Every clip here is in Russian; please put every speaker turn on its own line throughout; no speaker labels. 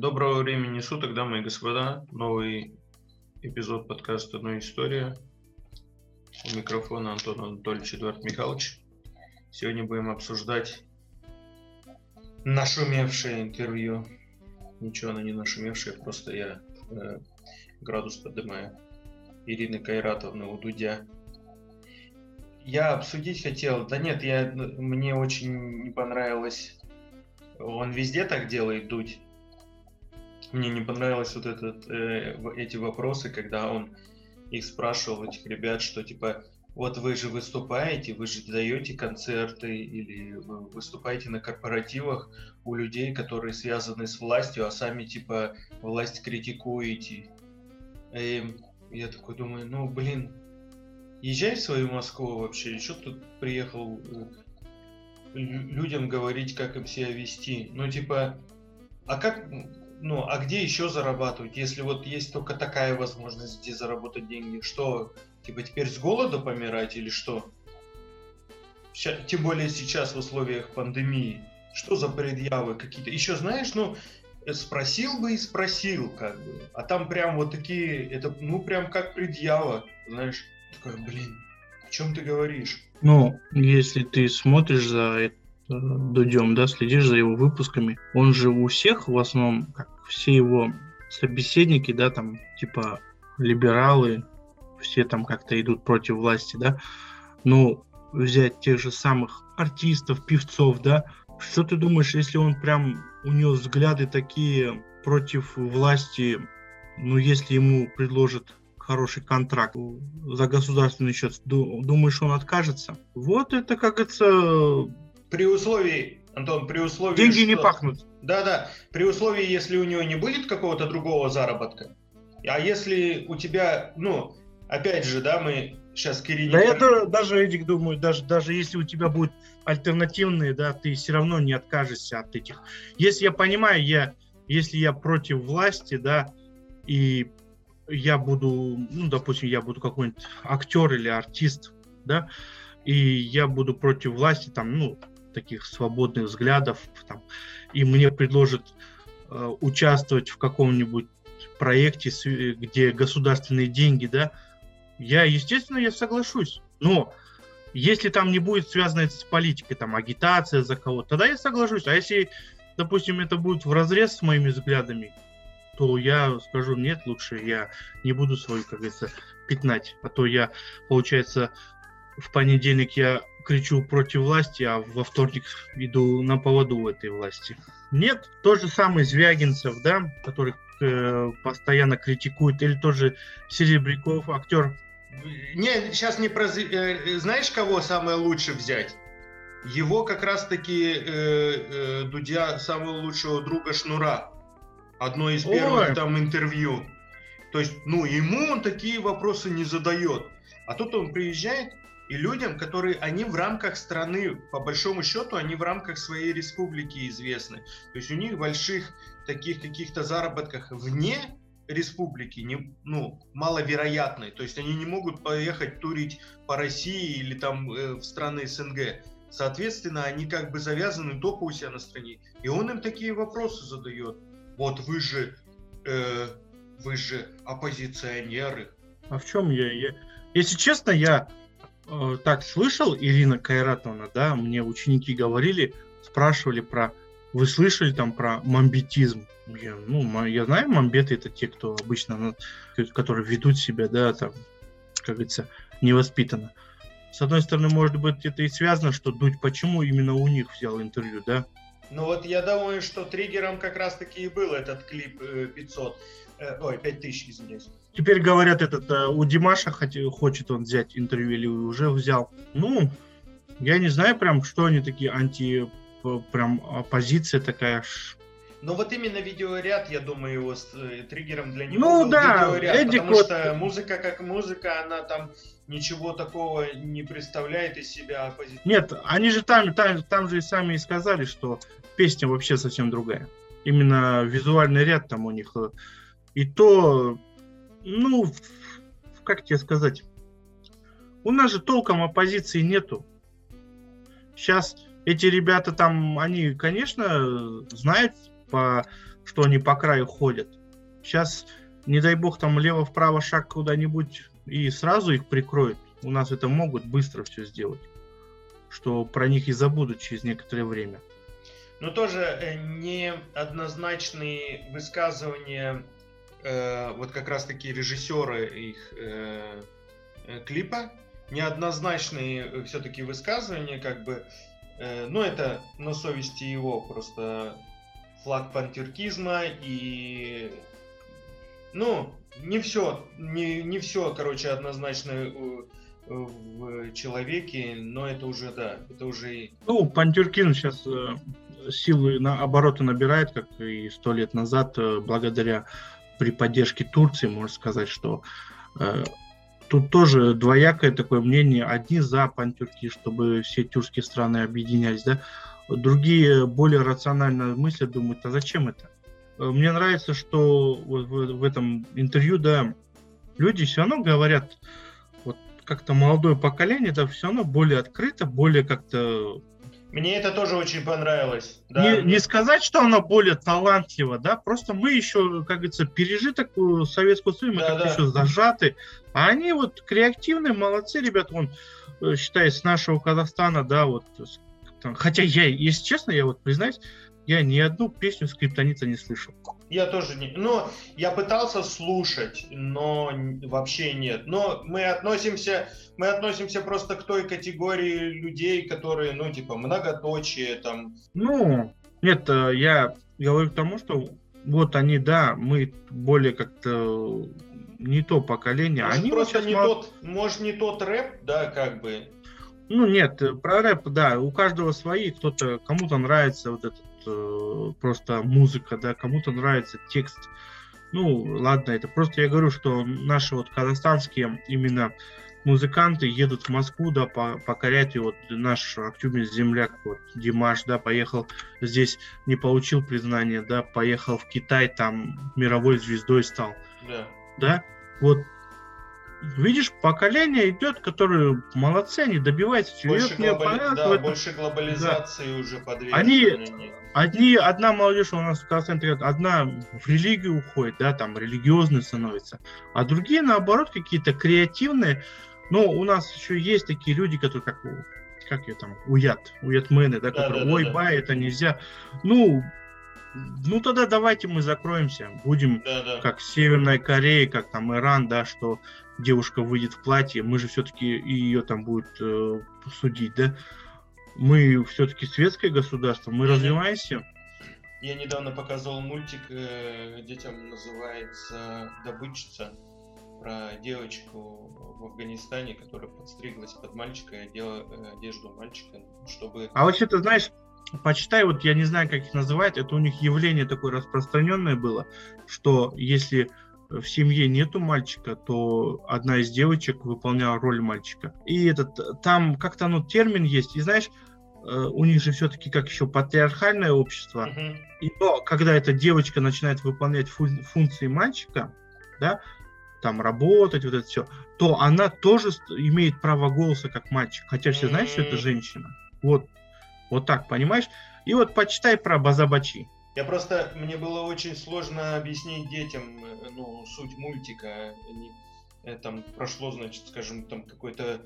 Доброго времени суток, дамы и господа. Новый эпизод подкаста «Одна история». У микрофона Антон Анатольевич Эдуард Михайлович. Сегодня будем обсуждать нашумевшее интервью. Ничего оно не нашумевшее, просто я э, градус поднимаю. Ирины Кайратовны у Дудя. Я обсудить хотел, да нет, я, мне очень не понравилось. Он везде так делает, Дудь мне не понравилось вот этот, э, эти вопросы, когда он их спрашивал, этих ребят, что типа, вот вы же выступаете, вы же даете концерты или вы выступаете на корпоративах у людей, которые связаны с властью, а сами типа власть критикуете. И я такой думаю, ну блин, езжай в свою Москву вообще, что тут приехал э, людям говорить, как им себя вести. Ну типа, а как, ну, а где еще зарабатывать, если вот есть только такая возможность, где заработать деньги? Что, типа теперь с голода помирать или что? Сейчас, тем более сейчас в условиях пандемии. Что за предъявы какие-то? Еще знаешь, ну, спросил бы и спросил, как бы. А там прям вот такие, это, ну, прям как предъява, знаешь. Такой, блин, о чем ты говоришь?
Ну, если ты смотришь за Дудем, да, следишь за его выпусками, он же у всех в основном, как все его собеседники, да, там, типа, либералы, все там как-то идут против власти, да, ну, взять тех же самых артистов, певцов, да, что ты думаешь, если он прям, у него взгляды такие против власти, ну, если ему предложат хороший контракт за государственный счет, думаешь, он откажется? Вот это, как это
при условии, Антон, при условии...
Деньги что... не пахнут.
Да-да, при условии, если у него не будет какого-то другого заработка, а если у тебя, ну, опять же, да, мы сейчас к
Ирине... Да я даже, Эдик, думаю, даже, даже если у тебя будут альтернативные, да, ты все равно не откажешься от этих. Если я понимаю, я, если я против власти, да, и я буду, ну, допустим, я буду какой-нибудь актер или артист, да, и я буду против власти, там, ну, таких свободных взглядов, там, и мне предложат э, участвовать в каком-нибудь проекте, где государственные деньги, да, я, естественно, я соглашусь. Но если там не будет связано с политикой, там, агитация за кого-то, тогда я соглашусь. А если, допустим, это будет в разрез с моими взглядами, то я скажу, нет, лучше я не буду свою, как говорится, пятнать. А то я, получается, в понедельник я кричу против власти, а во вторник иду на поводу этой власти. Нет, то же самое Звягинцев, да, который э, постоянно критикует, или тоже Серебряков, актер.
Не, сейчас не про... Э, знаешь, кого самое лучше взять? Его как раз-таки э, э, Дудя, самого лучшего друга Шнура. Одно из первых Ой. там интервью. То есть, ну, ему он такие вопросы не задает. А тут он приезжает, и людям, которые, они в рамках страны, по большому счету, они в рамках своей республики известны. То есть у них больших таких каких-то заработках вне республики не, ну, маловероятны. То есть они не могут поехать турить по России или там э, в страны СНГ. Соответственно, они как бы завязаны только у себя на стране. И он им такие вопросы задает. Вот вы же, э, вы же оппозиционеры.
А в чем я, я? Если честно, я Э, так слышал, Ирина Кайратовна, да, мне ученики говорили, спрашивали про, вы слышали там про мамбетизм? Я, ну, я знаю, мамбеты это те, кто обычно, которые ведут себя, да, там, как говорится, невоспитанно. С одной стороны, может быть, это и связано, что Дудь почему именно у них взял интервью, да?
Ну вот я думаю, что триггером как раз-таки и был этот клип 500. Э, ой, 5000, извиняюсь.
Теперь говорят, этот э, у Димаша хочет он взять интервью или уже взял. Ну, я не знаю прям, что они такие анти... Прям оппозиция такая.
Но вот именно видеоряд, я думаю, его с, э, триггером для него
Ну
был
да,
видеоряд,
Эдик
потому
вот-
что музыка как музыка, она там ничего такого не представляет из себя оппозиционного.
Нет, они же там, там, там же и сами и сказали, что песня вообще совсем другая. Именно визуальный ряд там у них. э, И то, ну, как тебе сказать, у нас же толком оппозиции нету. Сейчас эти ребята там, они, конечно, знают, по, что они по краю ходят. Сейчас, не дай бог, там лево-вправо шаг куда-нибудь и сразу их прикроют. У нас это могут быстро все сделать что про них и забудут через некоторое время.
Но тоже э, неоднозначные высказывания э, вот как раз таки режиссеры их э, э, клипа, неоднозначные все-таки высказывания, как бы, э, ну это на совести его просто флаг пантюркизма и ну не все не, не все короче однозначно э, в человеке но это уже да это уже
Ну, Пантюркин сейчас э, силы на обороты набирает, как и сто лет назад, э, благодаря при поддержке Турции, можно сказать, что э, тут тоже двоякое такое мнение. Одни за Пантюрки, чтобы все тюркские страны объединялись, да? Другие более рационально мыслят, думают, а зачем это? Э, Мне нравится, что вот в, в этом интервью, да, люди все равно говорят, как-то молодое поколение, это все равно более открыто, более как-то
Мне это тоже очень понравилось. Да.
не, не сказать, что она более талантлива, да, просто мы еще, как говорится, пережиток Советского Союза, мы
Да,
как-то
да.
еще зажаты, а они вот креативные, молодцы, ребят, вон, э, считай, с нашего Казахстана, да, вот, там, хотя я, если честно, я вот признаюсь, я ни одну песню скриптонита не слышал.
Я тоже не... Ну, я пытался слушать, но вообще нет. Но мы относимся, мы относимся просто к той категории людей, которые, ну, типа, многоточие, там,
Ну, нет, я говорю к тому, что вот они, да, мы более как-то не то поколение,
может,
они
просто не
молод-
тот, может, не тот рэп, да, как бы.
Ну нет, э, про рэп, да, у каждого свои, кто-то, кому-то нравится вот этот э, просто музыка, да, кому-то нравится текст. Ну, ладно, это просто я говорю, что наши вот казахстанские именно музыканты едут в Москву, да, по- покорять, и вот наш активный земляк, вот Димаш, да, поехал здесь, не получил признания, да, поехал в Китай, там мировой звездой стал
Да.
да, вот видишь, поколение идет, которые молодцы, они добиваются мне
глобали- да,
в этом.
больше глобализации уже подвержены.
Они- Одни, одна молодежь у нас в говорят, одна в религию уходит, да, там религиозной становится, а другие, наоборот, какие-то креативные. Но у нас еще есть такие люди, которые как как я там, уят, уятмены, да,
Да,
которые,
да, да,
ой,
да.
бай, это нельзя. Ну, ну тогда давайте мы закроемся, будем
Да, да.
как Северная Корея, как там Иран, да, что девушка выйдет в платье, мы же все-таки ее там будет э, судить, да. Мы все-таки светское государство, мы
Мгм.
развиваемся.
Я недавно показывал мультик, э, детям называется «Добытчица», про девочку в Афганистане, которая подстриглась под мальчика и одела э, одежду мальчика, чтобы...
А вообще, ты знаешь, почитай, вот я не знаю, как их называют, это у них явление такое распространенное было, что если в семье нету мальчика, то одна из девочек выполняла роль мальчика. И этот там как-то ну термин есть. И знаешь, э, у них же все-таки как еще патриархальное общество.
Мгм.
И но когда эта девочка начинает выполнять фу- функции мальчика, да, там работать, вот это все, то она тоже имеет право голоса как мальчик. Хотя все знают, что это женщина. Вот, вот так, понимаешь? И вот почитай про Базабачи.
Я просто, мне было очень сложно объяснить детям, э, ну, суть мультика. Они, э, там прошло, значит, скажем, там какое-то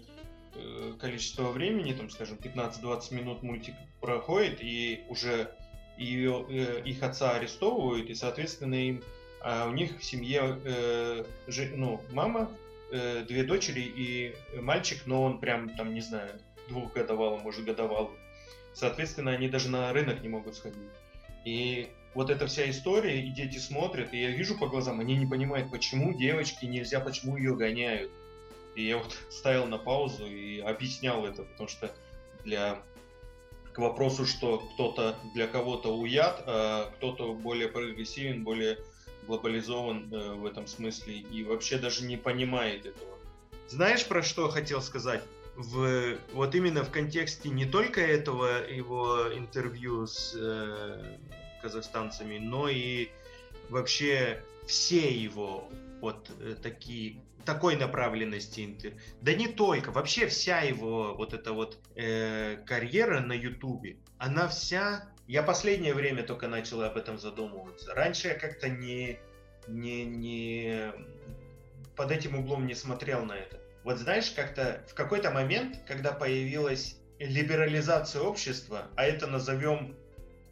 э, количество времени, там, скажем, 15-20 минут мультик проходит, и уже ее, э, их отца арестовывают, и, соответственно, им, а у них в семье, э, же- ну, мама, э, две дочери и мальчик, но он прям, там, не знаю, двухгодовалый, может, годовалый. Соответственно, они даже на рынок не могут сходить. И вот эта вся история, и дети смотрят, и я вижу по глазам, они не понимают, почему девочке нельзя, почему ее гоняют. И я вот ставил на паузу и объяснял это, потому что для к вопросу, что кто-то для кого-то уят, а кто-то более прогрессивен, более глобализован э, в этом смысле и вообще даже не понимает этого. Знаешь, про что хотел сказать? В, вот именно в контексте не только этого его интервью с э, казахстанцами, но и вообще все его вот э, такие такой направленности интер. Да не только, вообще вся его вот эта вот э, карьера на Ютубе, она вся. Я последнее время только начал об этом задумываться. Раньше я как-то не, не, не под этим углом не смотрел на это. Вот знаешь, как-то в какой-то момент, когда появилась либерализация общества, а это назовем,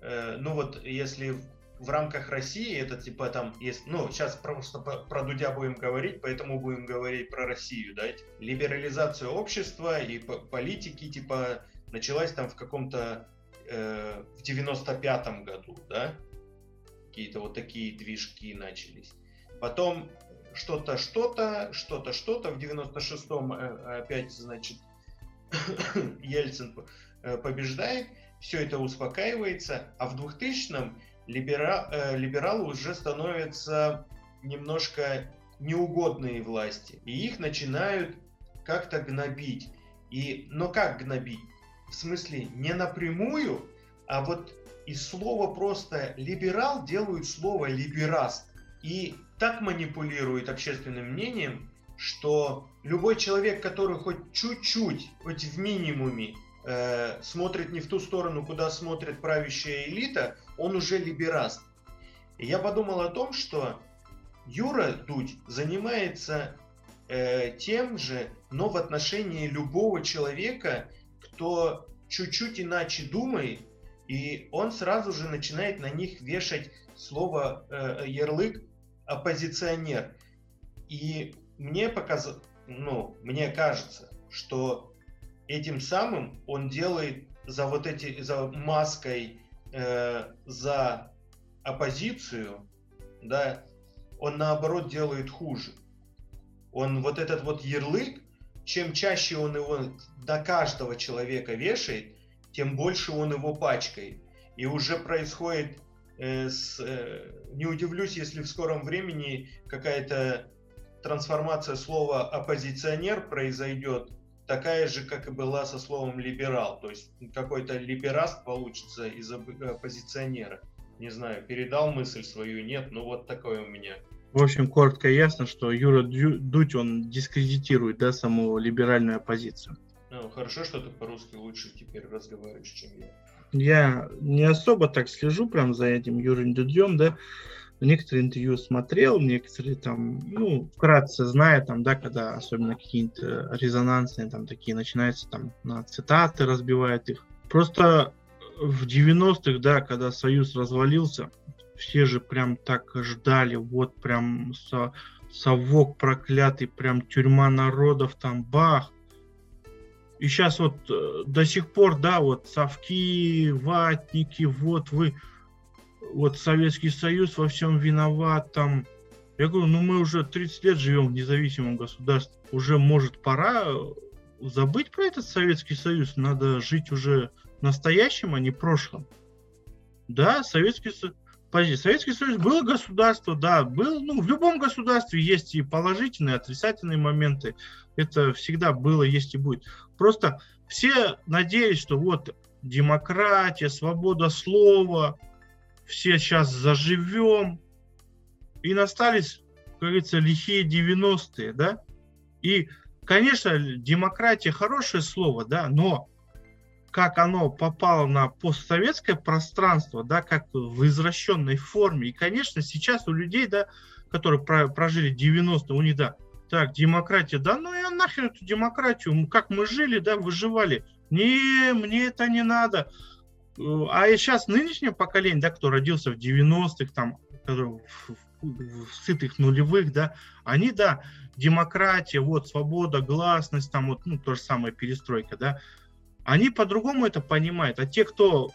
э, ну вот если в рамках России это типа там есть, ну сейчас просто про Дудя будем говорить, поэтому будем говорить про Россию, да, либерализация общества и политики типа началась там в каком-то э, в 95-м году, да, какие-то вот такие движки начались. Потом что-то, что-то, что-то, что-то. В 96-м э, опять, значит, Ельцин э, побеждает, все это успокаивается, а в 2000-м либера, э, либералы уже становятся немножко неугодные власти, и их начинают как-то гнобить. И, но как гнобить? В смысле, не напрямую, а вот из слова просто либерал делают слово либераст. И так манипулирует общественным мнением, что любой человек, который хоть чуть-чуть, хоть в минимуме э, смотрит не в ту сторону, куда смотрит правящая элита, он уже либераст. И я подумал о том, что Юра Дудь занимается э, тем же, но в отношении любого человека, кто чуть-чуть иначе думает, и он сразу же начинает на них вешать слово э, ярлык оппозиционер. И мне показалось, ну, мне кажется, что этим самым он делает за вот эти, за маской, э, за оппозицию, да, он наоборот делает хуже. Он вот этот вот ярлык, чем чаще он его на каждого человека вешает, тем больше он его пачкает. И уже происходит, с, э, не удивлюсь, если в скором времени какая-то трансформация слова оппозиционер произойдет такая же, как и была со словом либерал. То есть какой-то либераст получится из оппозиционера. Не знаю, передал мысль свою, нет, но вот такое у меня.
В общем, коротко и ясно, что Юра Дудь, он дискредитирует, да, саму либеральную оппозицию.
Ну, хорошо, что ты по-русски лучше теперь разговариваешь, чем я.
Я не особо так слежу прям за этим Юрой Дудьем, да, некоторые интервью смотрел, некоторые там, ну, вкратце зная, там, да, когда особенно какие-то резонансные там такие начинаются, там, на цитаты разбивают их. Просто в 90-х, да, когда Союз развалился, все же прям так ждали, вот прям со, совок проклятый, прям тюрьма народов, там, бах. И сейчас вот э, до сих пор, да, вот совки, ватники, вот вы вот Советский Союз во всем виноват, там, я говорю, ну мы уже 30 лет живем в независимом государстве, уже может пора забыть про этот Советский Союз, надо жить уже настоящим, а не прошлым. Да, Советский Союз, Советский Союз было государство, да, был, ну, в любом государстве есть и положительные, и отрицательные моменты. Это всегда было, есть и будет. Просто все надеялись, что вот демократия, свобода слова, все сейчас заживем. И настались, как говорится, лихие 90-е, да? И, конечно, демократия хорошее слово, да, но как оно попало на постсоветское пространство, да, как в извращенной форме. И, конечно, сейчас у людей, да, которые прожили 90-е, у них, да, так, демократия, да, ну я нахер эту демократию, как мы жили, да, выживали. Не, мне это не надо. А сейчас нынешнее поколение, да, кто родился в 90-х, там, в, в, в сытых нулевых, да, они, да, демократия, вот, свобода, гласность, там, вот, ну, то же самое, перестройка, да, они по-другому это понимают. А те, кто,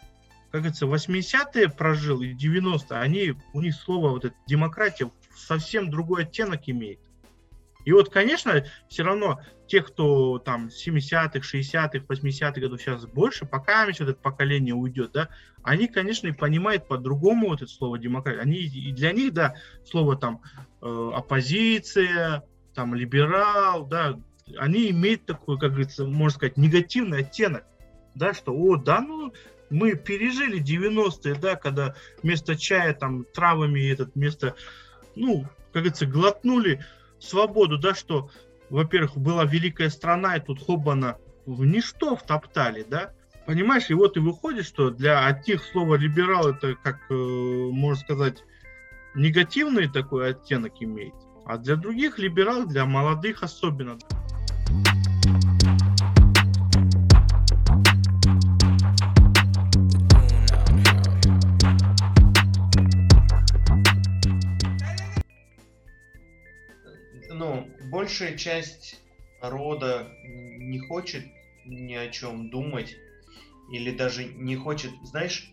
как говорится, 80-е прожил и 90-е, они, у них слово вот это демократия совсем другой оттенок имеет. И вот, конечно, все равно те, кто там 70-х, 60-х, 80-х годов сейчас больше, пока вот это поколение уйдет, да, они, конечно, и понимают по-другому вот это слово демократия. Они, и для них, да, слово там э, оппозиция, там либерал, да, они имеют такой, как говорится, можно сказать, негативный оттенок, да, что, о, да, ну, мы пережили 90-е, да, когда вместо чая там травами этот вместо, ну, как говорится, глотнули свободу, да, что, во-первых, была великая страна, и тут хобана в ничто втоптали, да, понимаешь, и вот и выходит, что для одних слова либерал это, как, э, можно сказать, негативный такой оттенок имеет, а для других либерал, для молодых особенно.
Большая часть народа не хочет ни о чем думать или даже не хочет, знаешь,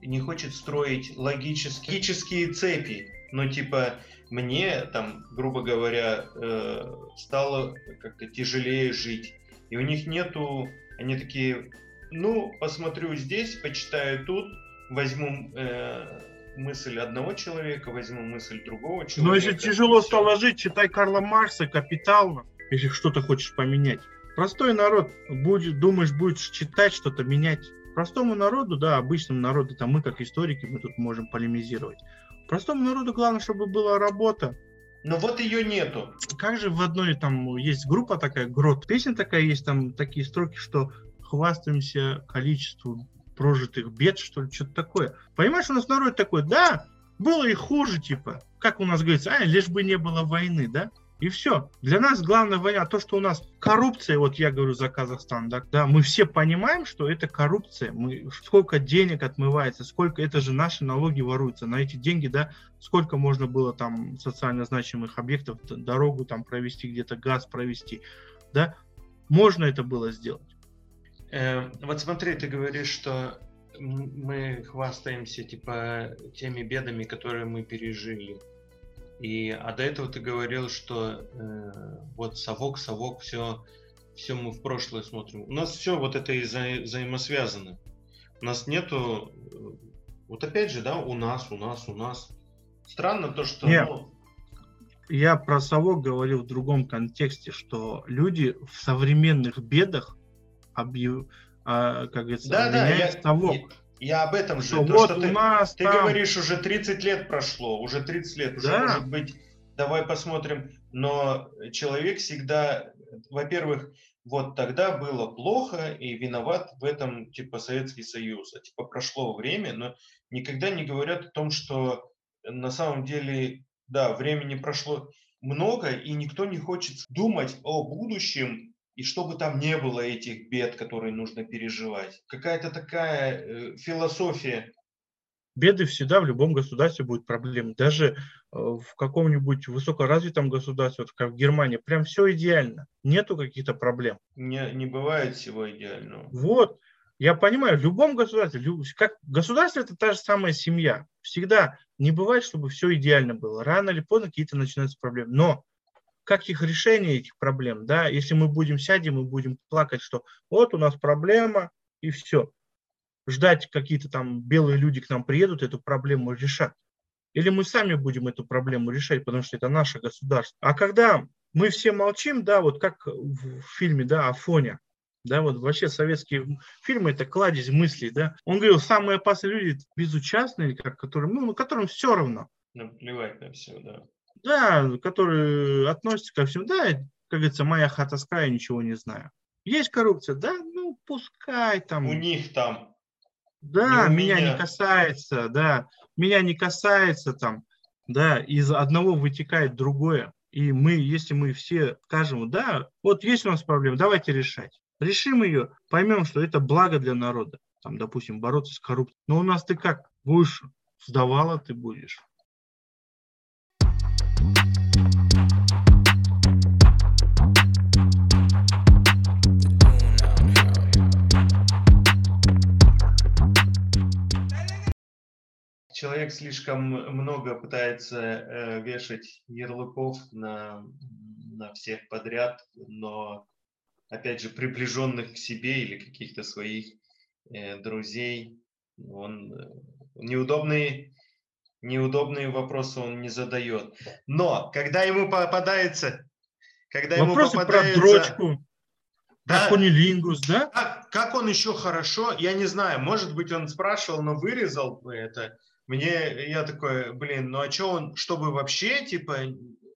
не хочет строить логические, логические цепи. Ну, типа, мне там, грубо говоря, э, стало как-то тяжелее жить. И у них нету, они такие, ну, посмотрю здесь, почитаю тут, возьму э, мысль одного человека, возьму мысль другого человека.
Но если тяжело стало жить, читай Карла Маркса «Капитал», если что-то хочешь поменять. Простой народ, будет, думаешь, будешь читать, что-то менять. Простому народу, да, обычному народу, там мы как историки, мы тут можем полемизировать. Простому народу главное, чтобы была работа.
Но вот ее нету.
Как же в одной там есть группа такая, Грот, песня такая есть, там такие строки, что хвастаемся количеством прожитых бед, что ли, что-то такое. Понимаешь, у нас народ такой, да, было и хуже, типа. Как у нас говорится, а, лишь бы не было войны, да? И все. Для нас главная война, то, что у нас коррупция, вот я говорю за Казахстан, да, да, мы все понимаем, что это коррупция. Мы, сколько денег отмывается, сколько, это же наши налоги воруются. На эти деньги, да, сколько можно было там социально значимых объектов, дорогу там провести, где-то газ провести, да, можно это было сделать.
Э, вот смотри, ты говоришь, что мы хвастаемся типа теми бедами, которые мы пережили. И а до этого ты говорил, что э, вот совок, совок, все, все мы в прошлое смотрим. У нас все вот это и вза- взаимосвязано. У нас нету, э, вот опять же, да, у нас, у нас, у нас. Странно то, что.
Нет. Ну, я про совок говорил в другом контексте, что люди в современных бедах объяв... а, как говорится,
да, да, я, того. Я, я об этом же. Что то,
вот
что
у
ты,
нас
ты
там...
говоришь, уже 30 лет прошло, уже 30 лет, уже
да.
может быть, давай посмотрим. Но человек всегда, во-первых, вот тогда было плохо, и виноват в этом, типа, Советский Союз. А типа прошло время, но никогда не говорят о том, что на самом деле, да, времени прошло много, и никто не хочет думать о будущем и чтобы там не было этих бед, которые нужно переживать. Какая-то такая э, философия.
Беды всегда в любом государстве будут проблемы. Даже э, в каком-нибудь высокоразвитом государстве, вот как в Германии, прям все идеально. Нету каких-то проблем.
Не, не бывает всего идеального.
Вот. Я понимаю, в любом государстве, как государство это та же самая семья. Всегда не бывает, чтобы все идеально было. Рано или поздно какие-то начинаются проблемы. Но как их решение этих проблем, да, если мы будем сядем и будем плакать, что вот у нас проблема и все, ждать какие-то там белые люди к нам приедут, эту проблему решат. Или мы сами будем эту проблему решать, потому что это наше государство. А когда мы все молчим, да, вот как в фильме, да, Афоня, да, вот вообще советские фильмы это кладезь мыслей, да. Он говорил, самые опасные люди безучастные, как, которым, ну, которым все равно.
Ну, плевать на все, да.
Да, которые относятся ко всему. Да, как говорится, моя хата с края, ничего не знаю. Есть коррупция, да, ну пускай там.
У них там.
Да, не меня, меня не касается, да, меня не касается там, да, из одного вытекает другое. И мы, если мы все скажем, да, вот есть у нас проблема, давайте решать. Решим ее, поймем, что это благо для народа. Там, допустим, бороться с коррупцией. Но у нас ты как? Будешь сдавала ты будешь.
Человек слишком много пытается э, вешать ярлыков на, на всех подряд, но, опять же, приближенных к себе или каких-то своих э, друзей, он э, неудобные, неудобные вопросы он не задает. Но когда ему попадается... Когда
Вопросы
ему попадается,
про дрочку,
Да.
про кунилингус, да?
Как, как он еще хорошо, я не знаю, может быть, он спрашивал, но вырезал бы это. Мне, я такой, блин, ну а что он, чтобы вообще, типа,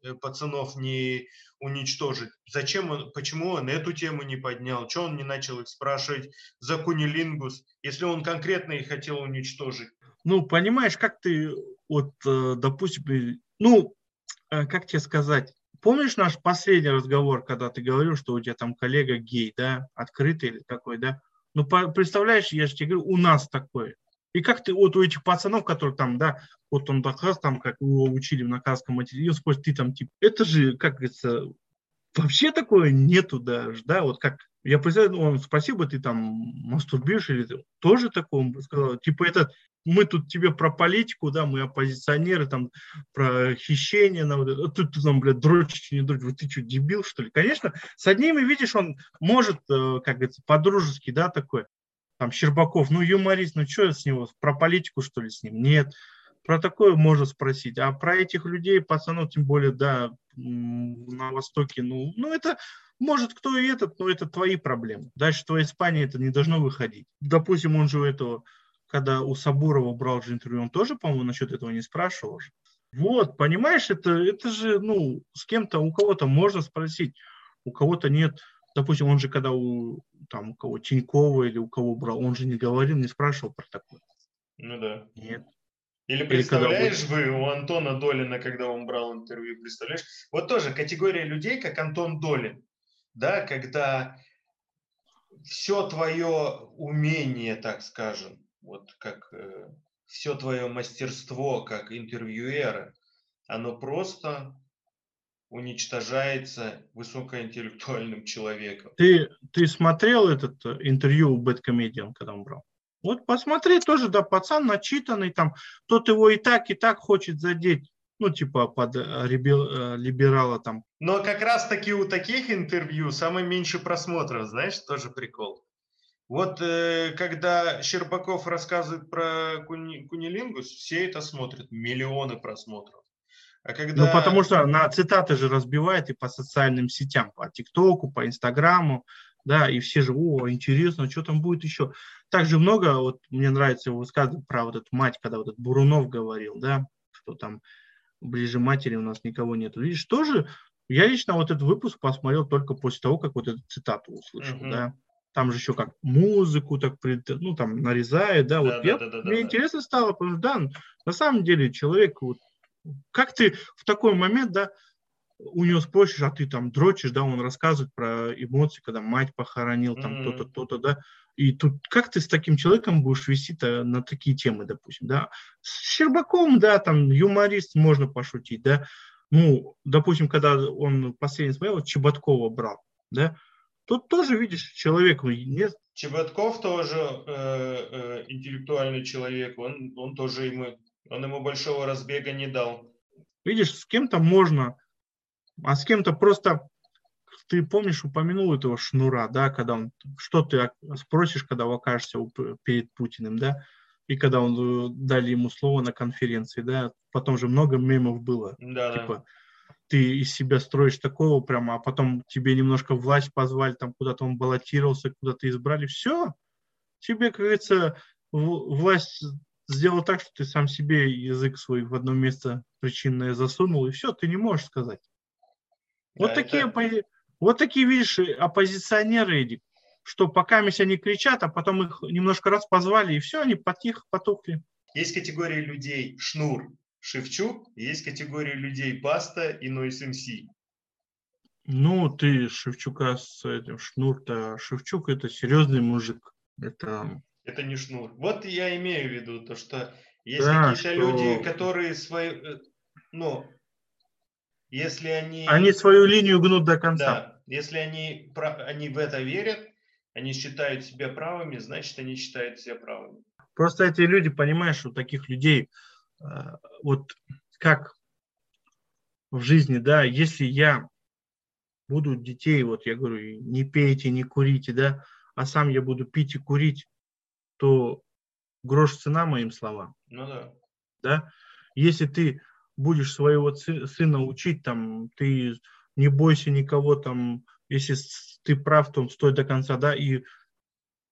э, пацанов не уничтожить, зачем он, почему он эту тему не поднял, что он не начал их спрашивать за кунилингус, если он конкретно их хотел уничтожить.
Ну, понимаешь, как ты, вот, э, допустим, э, ну, как тебе сказать, помнишь наш последний разговор, когда ты говорил, что у тебя там коллега гей, да, открытый или такой, да? Ну, представляешь, я же тебе говорю, у нас такое. И как ты, вот у этих пацанов, которые там, да, вот он доказ, там, как его учили в наказском материале, сколько ты там, типа, это же, как говорится, вообще такое нету даже, да, вот как, я представляю, он спросил бы, ты там мастурбируешь или ты тоже такое, он бы сказал, типа, это мы тут тебе про политику, да, мы оппозиционеры, там, про хищение, на вот. А тут ты там, блядь, дрочишь, не дрочишь, Вот ты что, дебил, что ли? Конечно, с одними, видишь, он может, э, как говорится, по-дружески, да, такой, там, Щербаков, ну, юморист, ну, что с него, про политику, что ли, с ним? Нет. Про такое можно спросить. А про этих людей, пацанов, тем более, да, на Востоке, ну, ну, это, может, кто и этот, но это твои проблемы. Дальше твоя Испания это не должно выходить. Допустим, он же у этого когда у Сабурова брал же интервью, он тоже, по-моему, насчет этого не спрашивал. Вот, понимаешь, это, это же, ну, с кем-то, у кого-то можно спросить, у кого-то нет. Допустим, он же когда у, там, у кого Тинькова или у кого брал, он же не говорил, не спрашивал про такое.
Ну да.
Нет.
Или
Или
представляешь вы у Антона Долина, когда он брал интервью, представляешь? Вот тоже категория людей, как Антон Долин, да, когда все твое умение, так скажем, вот как э, все твое мастерство как интервьюера, оно просто уничтожается высокоинтеллектуальным человеком.
Ты, ты смотрел этот э, интервью у Бэткомедиан, когда он брал? Вот посмотри тоже, да, пацан начитанный, там, тот его и так, и так хочет задеть, ну, типа, под э, ребе- э, либерала там.
Но как раз таки у таких интервью самое меньше просмотров, знаешь, тоже прикол. Вот э, когда Щербаков рассказывает про куни, кунилингус, все это смотрят, миллионы просмотров. А когда...
Ну, потому что на цитаты же разбивает и по социальным сетям, по ТикТоку, по Инстаграму, да, и все же, о, интересно, что там будет еще. Также много, вот мне нравится его высказывание про вот эту мать, когда вот этот Бурунов говорил, да, что там ближе матери у нас никого нет. Видишь, тоже я лично вот этот выпуск посмотрел только после того, как вот эту цитату услышал,
Мгм.
да. Там же еще как музыку так, ну, там нарезает, да, вот я,
Да-да-да-да-да.
мне интересно стало, потому что, да, на самом деле человек, вот, как ты в такой момент, да, у него спросишь, а ты там дрочишь, да, он рассказывает про эмоции, когда мать похоронил, там то-то, то-то, да, и тут как ты с таким человеком будешь вести-то на такие темы, допустим, да, с Щербаком, да, там юморист, можно пошутить, да, ну, допустим, когда он последний смотрел, Чеботкова брал, да, тут тоже, видишь, человек, ну, нет,
Чеботков тоже э, э, интеллектуальный человек, он, он тоже ему, он ему большого разбега не дал.
видишь, с кем-то можно, а с кем-то просто, ты помнишь, упомянул этого Шнура, да, когда он, что ты спросишь, когда окажешься перед Путиным, да, и когда он э, дали ему слово на конференции, да, потом же много мемов было,
Да, да.
типа, ты из себя строишь такого прямо, а потом тебе немножко власть позвали, там куда-то он баллотировался, куда-то избрали, все, тебе, как говорится, власть сделала так, что ты сам себе язык свой в одно место причинное засунул, и все, ты не можешь сказать. Вот
Да,
такие,
это-
вот такие, видишь, оппозиционеры, Эдик, что пока они кричат, а потом их немножко раз позвали, и все, они потихо потухли.
Есть категория людей Шнур, Шевчук, есть категория людей Баста и Нойс МС.
Ну, ты Шевчука с этим Шнур-то, Шевчук это серьезный мужик. Это
Это не Шнур. Вот я имею в виду то, что есть
Да,
какие-то
что-
люди, которые свои, э, ну, если они,
они свою линию гнут до конца.
да, если они, они в это верят, они считают себя правыми, значит, они считают себя правыми.
Просто эти люди, понимаешь, у таких людей, э, вот как в жизни, да, если я буду детей, вот я говорю, не пейте, не курите, да, а сам я буду пить и курить, то грош цена моим словам.
Ну да.
Да? Если ты будешь своего сына учить, там, ты не бойся никого, там, если ты прав, то стой до конца, да, и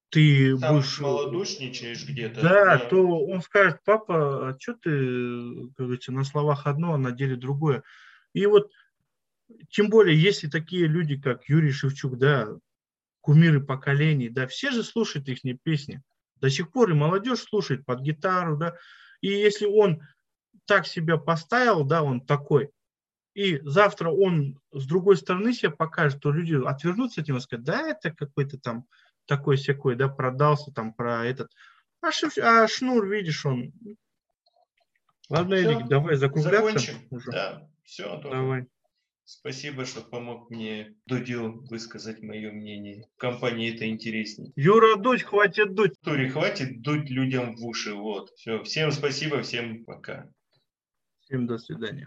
ты
Сам
будешь...
малодушничаешь где-то.
Да, да, то он скажет, папа, а что ты, как говорится, на словах одно, а на деле другое. И вот, тем более, если такие люди, как Юрий Шевчук, да, кумиры поколений, да, все же слушают их песни. До сих пор и молодежь слушает под гитару, да. И если он так себя поставил, да, он такой, и завтра он с другой стороны себя покажет, то люди отвернутся от него и скажут, да, это какой-то там такой секой, да, продался там про этот. А, шиф, а шнур, видишь, он... Ладно, все, Эдик, давай закругляться.
Закончим. Уже. Да, все,
Давай.
Спасибо, что помог мне Дудю высказать мое мнение. В компании это интереснее.
Юра, дуть, хватит дуть.
Тури, хватит дуть людям в уши. Вот. Все. Всем спасибо, всем пока.
Всем до свидания.